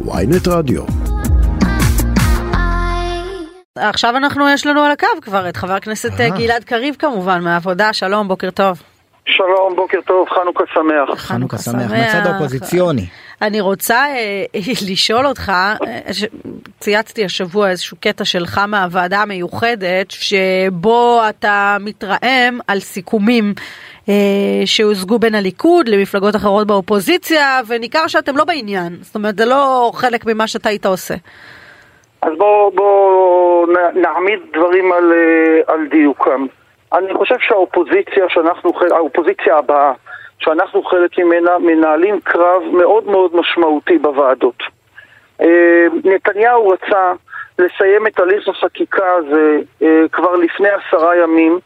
ויינט רדיו. עכשיו אנחנו, יש לנו על הקו כבר את חבר הכנסת אה. גלעד קריב כמובן מהעבודה, שלום, בוקר טוב. שלום, בוקר טוב, חנוכה שמח. חנוכה שמח, מהצד האופוזיציוני. אני רוצה אה, לשאול אותך, אה, צייצתי השבוע איזשהו קטע שלך מהוועדה המיוחדת, שבו אתה מתרעם על סיכומים אה, שהושגו בין הליכוד למפלגות אחרות באופוזיציה, וניכר שאתם לא בעניין, זאת אומרת זה לא חלק ממה שאתה היית עושה. אז בואו בוא נעמיד דברים על, על דיוקם. אני חושב שהאופוזיציה שאנחנו, האופוזיציה הבאה, שאנחנו חלק ממנה, מנהלים קרב מאוד מאוד משמעותי בוועדות. אה, נתניהו רצה לסיים את הליך החקיקה הזה אה, כבר לפני עשרה ימים,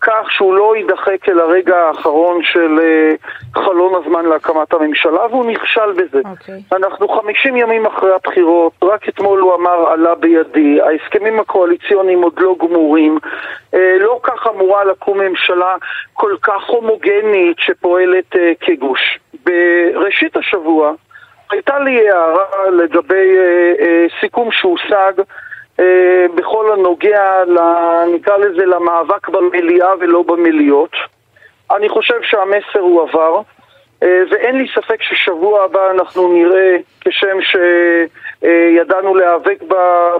כך שהוא לא יידחק אל הרגע האחרון של uh, חלון הזמן להקמת הממשלה, והוא נכשל בזה. Okay. אוקיי. אנחנו חמישים ימים אחרי הבחירות, רק אתמול הוא אמר עלה בידי, ההסכמים הקואליציוניים עוד לא גמורים, uh, לא כך אמורה לקום ממשלה כל כך הומוגנית שפועלת uh, כגוש. בראשית השבוע הייתה לי הערה לגבי סיכום שהושג אה, בכל הנוגע, נקרא לזה, למאבק במליאה ולא במליאות. אני חושב שהמסר הועבר, אה, ואין לי ספק ששבוע הבא אנחנו נראה, כשם שידענו להיאבק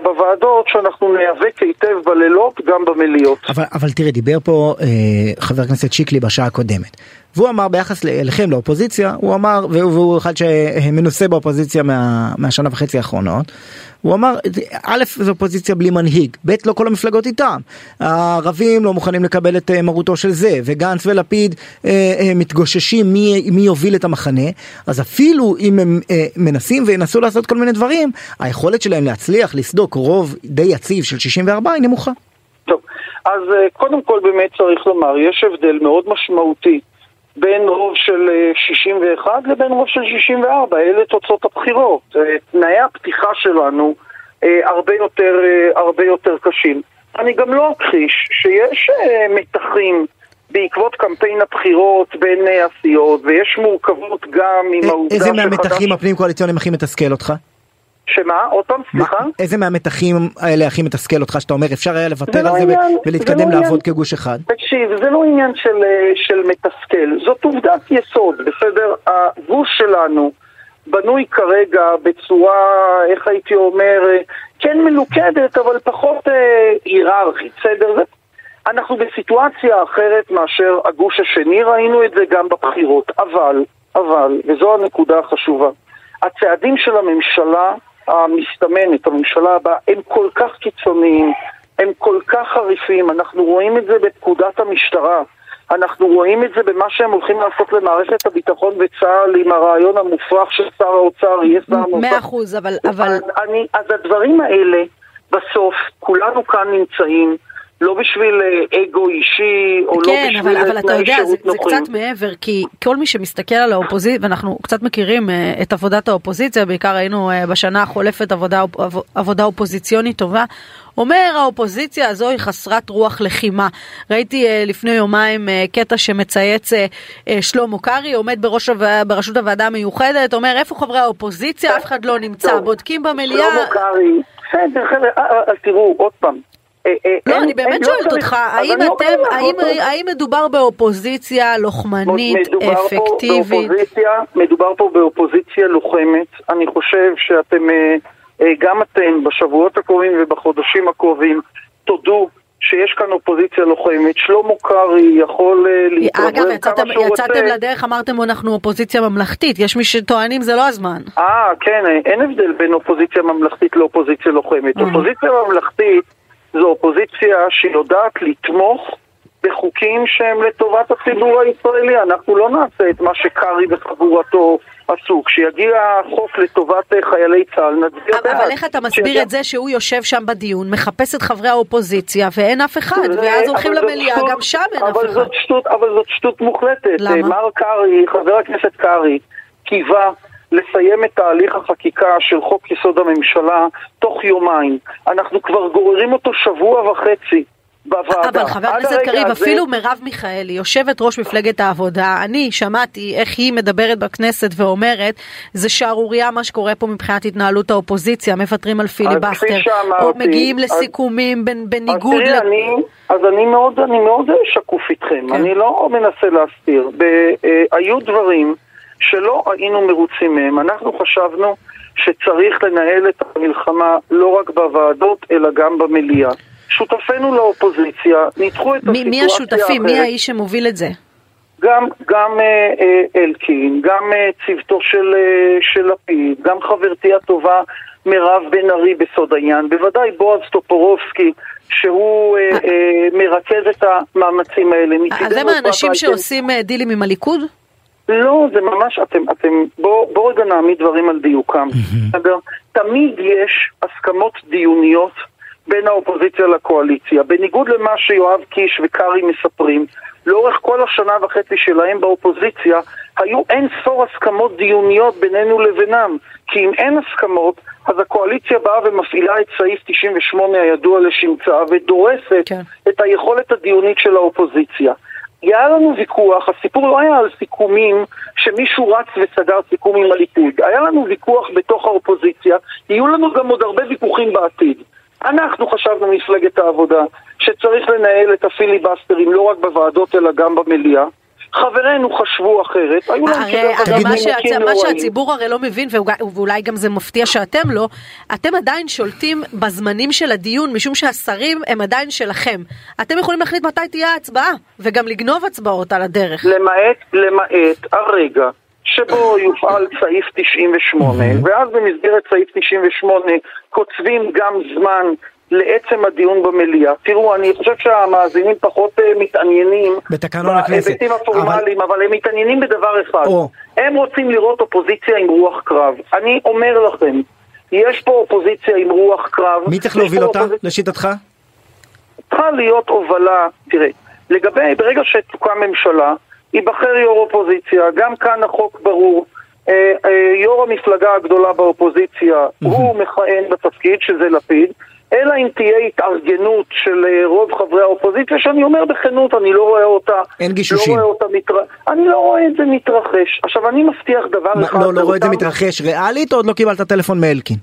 בוועדות, שאנחנו ניאבק היטב בלילות גם במליאות. אבל, אבל תראה, דיבר פה אה, חבר הכנסת שיקלי בשעה הקודמת. והוא אמר ביחס אליכם לאופוזיציה הוא אמר והוא אחד שמנוסה באופוזיציה מה, מהשנה וחצי האחרונות הוא אמר א' זו אופוזיציה בלי מנהיג ב' לא כל המפלגות איתם הערבים לא מוכנים לקבל את אה, מרותו של זה וגנץ ולפיד אה, אה, מתגוששים מי, מי יוביל את המחנה אז אפילו אם הם אה, מנסים וינסו לעשות כל מיני דברים היכולת שלהם להצליח לסדוק רוב די יציב של 64 היא נמוכה. טוב אז אה, קודם כל באמת צריך לומר יש הבדל מאוד משמעותי בין רוב של 61 אה, לבין רוב של 64, אלה תוצאות הבחירות. אה, תנאי הפתיחה שלנו הרבה יותר, הרבה יותר קשים. אני גם לא אכחיש שיש מתחים בעקבות קמפיין הבחירות בין הסיעות, ויש מורכבות גם עם העובדה שחדש... איזה מהמתחים הפנים קואליציוניים הכי מתסכל אותך? שמה? עוד פעם, סליחה? מה, איזה מהמתחים האלה הכי מתסכל אותך שאתה אומר אפשר היה לוותר על לא זה עניין, ולהתקדם לא לעבוד כגוש אחד? תקשיב, זה לא עניין של, אה, של מתסכל, זאת עובדת יסוד, בסדר? הגוש שלנו בנוי כרגע בצורה, איך הייתי אומר, אה, כן מלוכדת, אבל פחות אה, היררכית, בסדר? אנחנו בסיטואציה אחרת מאשר הגוש השני, ראינו את זה גם בבחירות, אבל, אבל, וזו הנקודה החשובה, הצעדים של הממשלה המסתמנת, הממשלה הבאה, הם כל כך קיצוניים, הם כל כך חריפים, אנחנו רואים את זה בפקודת המשטרה. אנחנו רואים את זה במה שהם הולכים לעשות למערכת הביטחון וצה"ל עם הרעיון המופרך של שר האוצר יהיה שר המופרך. מאה אחוז, אבל... אבל... אני, אז הדברים האלה, בסוף, כולנו כאן נמצאים, לא בשביל אה, אגו אישי, או לא כן, לא בשביל אבל, אבל אתה יודע, זה, זה קצת מעבר, כי כל מי שמסתכל על האופוזיציה, ואנחנו קצת מכירים uh, את עבודת האופוזיציה, בעיקר היינו uh, בשנה החולפת עבודה, עבודה אופוזיציונית טובה, אומר האופוזיציה הזו היא חסרת רוח לחימה. ראיתי uh, לפני יומיים uh, קטע שמצייץ uh, uh, שלמה קרעי, עומד בראש הו... בראשות הוועדה המיוחדת, אומר איפה חברי האופוזיציה, אף אחד לא נמצא, בודקים במליאה. שלמה קרעי, בסדר, חבר'ה, אז תראו, עוד פעם. אה, אה, לא, אני באמת לא שואלת אותך, האם אתם, האם מדובר באופוזיציה לוחמנית, אפקטיבית? מדובר פה באופוזיציה לוחמת, אני חושב שאתם, אה, גם אתם, בשבועות הקרובים ובחודשים הקרובים, תודו שיש כאן אופוזיציה לוחמת, שלמה קרעי יכול להתערב אגב, יצאתם, יצאתם לדרך, אמרתם אנחנו אופוזיציה ממלכתית, יש מי שטוענים זה לא הזמן. אה, כן, אין הבדל בין אופוזיציה ממלכתית לאופוזיציה לוחמת. אופוזיציה ממלכתית זו אופוזיציה שיודעת לתמוך בחוקים שהם לטובת הציבור הישראלי. אנחנו לא נעשה את מה שקרעי וחבורתו עשו. כשיגיע החוק לטובת חיילי צה"ל, נצביע בעד. אבל איך אתה מסביר שיגיע... את זה שהוא יושב שם בדיון, מחפש את חברי האופוזיציה ואין אף אחד, זה, ואז הולכים למליאה, גם שם אין אף אחד. שטות, אבל זאת שטות מוחלטת. למה? מר קרעי, חבר הכנסת קרעי, קיווה לסיים את תהליך החקיקה של חוק יסוד הממשלה תוך יומיים. אנחנו כבר גוררים אותו שבוע וחצי. בוועדה. אבל חבר הכנסת קריב, הזה... אפילו מרב מיכאלי, יושבת ראש מפלגת העבודה, אני שמעתי איך היא מדברת בכנסת ואומרת, זה שערורייה מה שקורה פה מבחינת התנהלות האופוזיציה, מוותרים על פיליבסטר, או מגיעים לסיכומים אז, בניגוד... אז ל... אני, אז אני מאוד, אני מאוד שקוף איתכם, כן. אני לא מנסה להסתיר. ב, אה, היו דברים שלא היינו מרוצים מהם, אנחנו חשבנו שצריך לנהל את המלחמה לא רק בוועדות, אלא גם במליאה. שותפינו לאופוזיציה ניתחו את הסיטואציה. מי השותפים? מי האיש שמוביל את זה? גם, גם אה, אה, אלקין, גם אה, צוותו של, אה, של לפיד, גם חברתי הטובה מירב בן ארי בסוד העניין, בוודאי בועז טופורובסקי, שהוא אה, אה, מרכז את המאמצים האלה. אז הם האנשים שעושים אה, דילים עם הליכוד? לא, זה ממש, אתם, אתם, בואו בוא רגע נעמיד דברים על דיוקם. תמיד יש הסכמות דיוניות בין האופוזיציה לקואליציה. בניגוד למה שיואב קיש וקארי מספרים, לאורך כל השנה וחצי שלהם באופוזיציה היו אין ספור הסכמות דיוניות בינינו לבינם. כי אם אין הסכמות, אז הקואליציה באה ומפעילה את סעיף 98 הידוע לשמצה ודורסת כן. את היכולת הדיונית של האופוזיציה. היה לנו ויכוח, הסיפור לא היה על סיכומים שמישהו רץ וסגר סיכום עם הליכוד. היה לנו ויכוח בתוך האופוזיציה, יהיו לנו גם עוד הרבה ויכוחים בעתיד. אנחנו חשבנו מפלגת העבודה שצריך לנהל את הפיליבסטרים לא רק בוועדות אלא גם במליאה. חברינו חשבו אחרת, היו להם הרי מה, שהצ... מה שהציבור הרי לא מבין, ואולי גם זה מפתיע שאתם לא, אתם עדיין שולטים בזמנים של הדיון, משום שהשרים הם עדיין שלכם. אתם יכולים להחליט מתי תהיה ההצבעה, וגם לגנוב הצבעות על הדרך. למעט, למעט הרגע שבו יופעל סעיף 98, ואז במסגרת סעיף 98 קוצבים גם זמן לעצם הדיון במליאה. תראו, אני חושב שהמאזינים פחות uh, מתעניינים בתקנון הכנסת. בהיבטים הפורמליים, אבל... אבל הם מתעניינים בדבר אחד. או. הם רוצים לראות אופוזיציה עם רוח קרב. אני אומר לכם, יש פה אופוזיציה עם רוח קרב. מי צריך להוביל אותה, אופוזיצ... לשיטתך? צריכה להיות הובלה, תראה, לגבי, ברגע שתוקם ממשלה, ייבחר יו"ר אופוזיציה, גם כאן החוק ברור. אה, אה, יו"ר המפלגה הגדולה באופוזיציה, הוא מכהן בתפקיד, שזה לפיד. אלא אם תהיה התארגנות של אה, רוב חברי האופוזיציה, שאני אומר בכנות, אני לא רואה אותה... אין גישושים. לא רואה אותה מתר... אני לא רואה את זה מתרחש. עכשיו, אני מבטיח דבר ما, אחד... לא, לא רואה את זה מתרחש ריאלית, או עוד לא קיבלת טלפון מאלקין?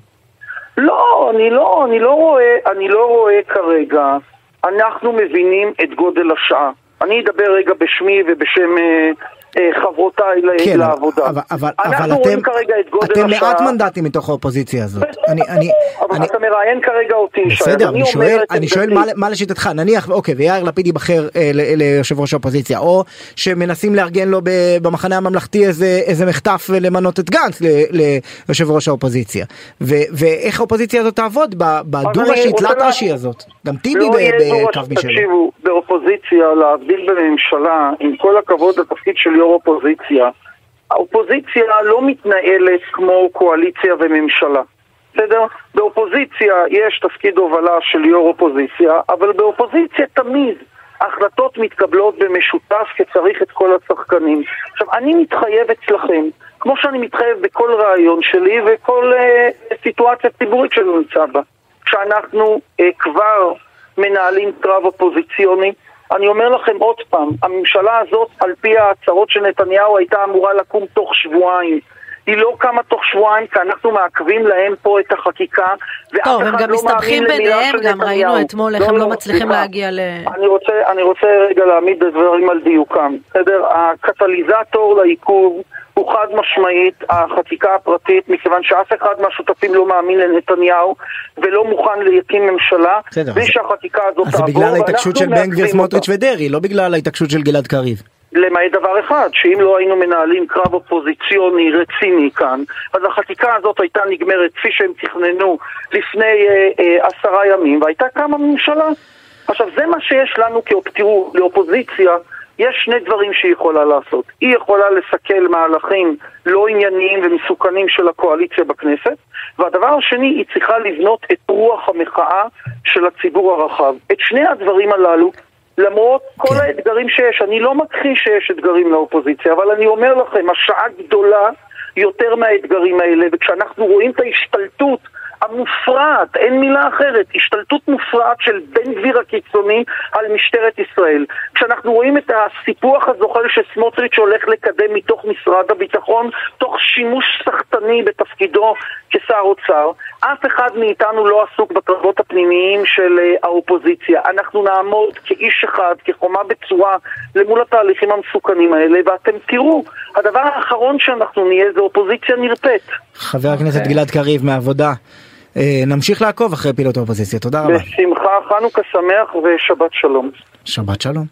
לא, אני לא, אני לא רואה, אני לא רואה כרגע. אנחנו מבינים את גודל השעה. אני אדבר רגע בשמי ובשם אה, חברותיי כן, לעבודה. אבל, אבל, אבל אתם, אתם מעט מנדטים מתוך האופוזיציה הזאת. אני, אני, אבל אני, אתה מראיין כרגע אותי, בסדר, אני, אני שואל, אני שואל מה, מה לשיטתך, נניח, אוקיי, ויאיר לפיד ייבחר אה, ליושב ראש האופוזיציה, או שמנסים לארגן לו במחנה הממלכתי איזה, איזה מחטף ולמנות את גנץ ליושב ראש האופוזיציה. ו, ואיך האופוזיציה הזאת תעבוד בדו ראשי, תלת ראשי הזאת. גם טיבי לא בקו משלו. תקשיבו, באופוזיציה, להבדיל בממשלה, עם כל הכבוד לתפקיד של יו"ר אופוזיציה, האופוזיציה לא מתנהלת כמו קואליציה וממשלה. בסדר? באופוזיציה יש תפקיד הובלה של יו"ר אופוזיציה, אבל באופוזיציה תמיד החלטות מתקבלות במשותף כי צריך את כל השחקנים. עכשיו, אני מתחייב אצלכם, כמו שאני מתחייב בכל רעיון שלי וכל אה, סיטואציה ציבורית שאני נמצא בה, שאנחנו אה, כבר מנהלים קרב אופוזיציוני, אני אומר לכם עוד פעם, הממשלה הזאת, על פי ההצהרות של נתניהו, הייתה אמורה לקום תוך שבועיים. היא לא קמה תוך שבועיים כי אנחנו מעכבים להם פה את החקיקה טוב, הם גם לא מסתבכים ביניהם, גם ראינו אתמול איך לא, הם לא, לא מצליחים סליחה. להגיע ל... אני רוצה, אני רוצה רגע להעמיד את הדברים על דיוקם, בסדר? הקטליזטור לעיכוב הוא חד משמעית החקיקה הפרטית, מכיוון שאף אחד מהשותפים לא מאמין לנתניהו ולא מוכן להקים ממשלה, בלי שהחקיקה הזאת תעבור. אז זה בגלל ההתעקשות של בן גביר, סמוטריץ' ודרעי, לא בגלל ההתעקשות של גלעד קריב. למעט דבר אחד, שאם לא היינו מנהלים קרב אופוזיציוני רציני כאן, אז החקיקה הזאת הייתה נגמרת כפי שהם תכננו לפני אה, אה, עשרה ימים, והייתה קמה ממשלה. עכשיו, זה מה שיש לנו כאופטירו, לאופוזיציה, יש שני דברים שהיא יכולה לעשות. היא יכולה לסכל מהלכים לא ענייניים ומסוכנים של הקואליציה בכנסת, והדבר השני, היא צריכה לבנות את רוח המחאה של הציבור הרחב. את שני הדברים הללו למרות כל כן. האתגרים שיש. אני לא מכחיש שיש אתגרים לאופוזיציה, אבל אני אומר לכם, השעה גדולה יותר מהאתגרים האלה, וכשאנחנו רואים את ההשתלטות המופרעת, אין מילה אחרת, השתלטות מופרעת של בן גביר הקיצוני על משטרת ישראל. כשאנחנו רואים את הסיפוח הזוחל שסמוטריץ' הולך לקדם מתוך משרד הביטחון, תוך שימוש סחטני בתפקידו כשר אוצר, אף אחד מאיתנו לא עסוק בקרבות הפנימיים של אה, האופוזיציה. אנחנו נעמוד כאיש אחד, כחומה בצורה, למול התהליכים המסוכנים האלה, ואתם תראו, הדבר האחרון שאנחנו נהיה זה אופוזיציה נרפאת. חבר הכנסת גלעד קריב מהעבודה. אה, נמשיך לעקוב אחרי פעילות האופוזיציה, תודה רבה. בשמחה, חנוכה שמח ושבת שלום. שבת שלום.